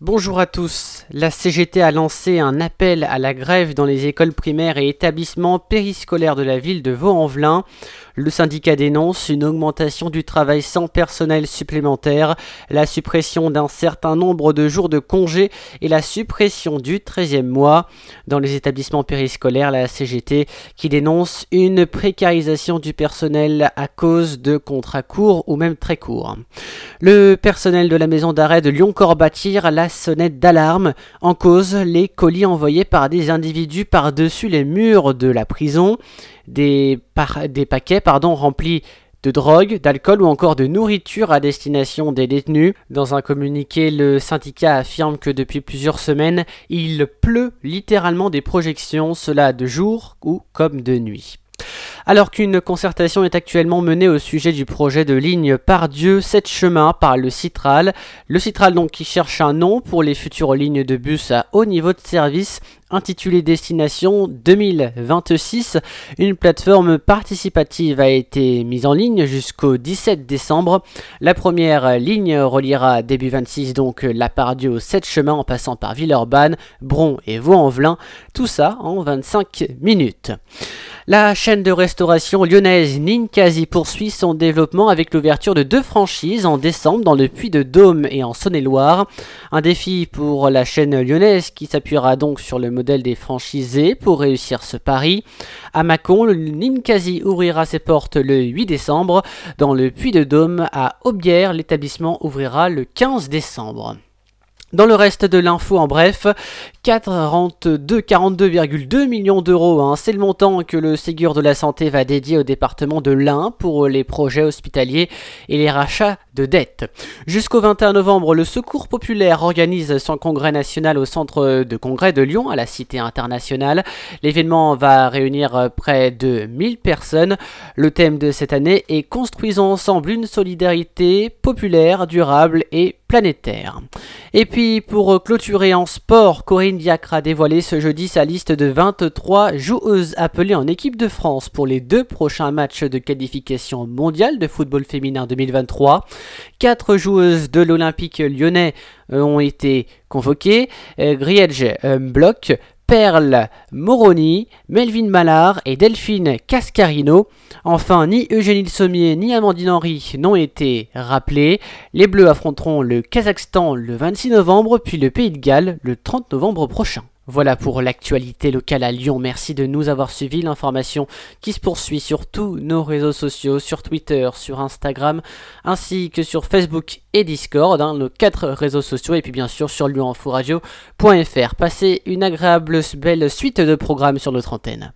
Bonjour à tous. La CGT a lancé un appel à la grève dans les écoles primaires et établissements périscolaires de la ville de Vaux-en-Velin. Le syndicat dénonce une augmentation du travail sans personnel supplémentaire, la suppression d'un certain nombre de jours de congés et la suppression du 13e mois. Dans les établissements périscolaires, la CGT qui dénonce une précarisation du personnel à cause de contrats courts ou même très courts. Le personnel de la maison d'arrêt de Lyon-Corbat tire sonnette d'alarme en cause les colis envoyés par des individus par-dessus les murs de la prison des, paquets remplis de drogue, d'alcool ou encore de nourriture à destination des détenus. Dans un communiqué, le syndicat affirme que depuis plusieurs semaines, il pleut littéralement des projections, cela de jour ou comme de nuit. Alors qu'une concertation est actuellement menée au sujet du projet de ligne par Dieu 7 chemins par le Citral, le Citral donc qui cherche un nom pour les futures lignes de bus à haut niveau de service intitulée Destination 2026. Une plateforme participative a été mise en ligne jusqu'au 17 décembre. La première ligne reliera début 26 donc la Pardieu aux 7 chemins en passant par Villeurbanne, Bron et Vaux-en-Velin. Tout ça en 25 minutes. La chaîne de restauration lyonnaise Ninkasi poursuit son développement avec l'ouverture de deux franchises en décembre dans le Puy de Dôme et en Saône-et-Loire. Un défi pour la chaîne lyonnaise qui s'appuiera donc sur le modèle des franchisés pour réussir ce pari. À Mâcon, le Ninkasi ouvrira ses portes le 8 décembre. Dans le Puy de Dôme à Aubière, l'établissement ouvrira le 15 décembre. Dans le reste de l'info, en bref, 42,2 millions d'euros, hein, c'est le montant que le Ségur de la Santé va dédier au département de l'Ain pour les projets hospitaliers et les rachats de dettes. Jusqu'au 21 novembre, le Secours Populaire organise son congrès national au centre de congrès de Lyon, à la Cité internationale. L'événement va réunir près de 1000 personnes. Le thème de cette année est Construisons ensemble une solidarité populaire, durable et planétaire. Et puis pour clôturer en sport, Corinne Diacre a dévoilé ce jeudi sa liste de 23 joueuses appelées en équipe de France pour les deux prochains matchs de qualification mondiale de football féminin 2023. Quatre joueuses de l'Olympique lyonnais euh, ont été convoquées. Euh, Griege euh, Bloch, Perle Moroni, Melvin Mallard et Delphine Cascarino. Enfin, ni Eugénie Sommier ni Amandine Henry n'ont été rappelés. Les Bleus affronteront le Kazakhstan le 26 novembre, puis le Pays de Galles le 30 novembre prochain. Voilà pour l'actualité locale à Lyon. Merci de nous avoir suivis. L'information qui se poursuit sur tous nos réseaux sociaux, sur Twitter, sur Instagram, ainsi que sur Facebook et Discord, hein, nos quatre réseaux sociaux, et puis bien sûr sur lyonforadio.fr. Passez une agréable, belle suite de programmes sur notre antenne.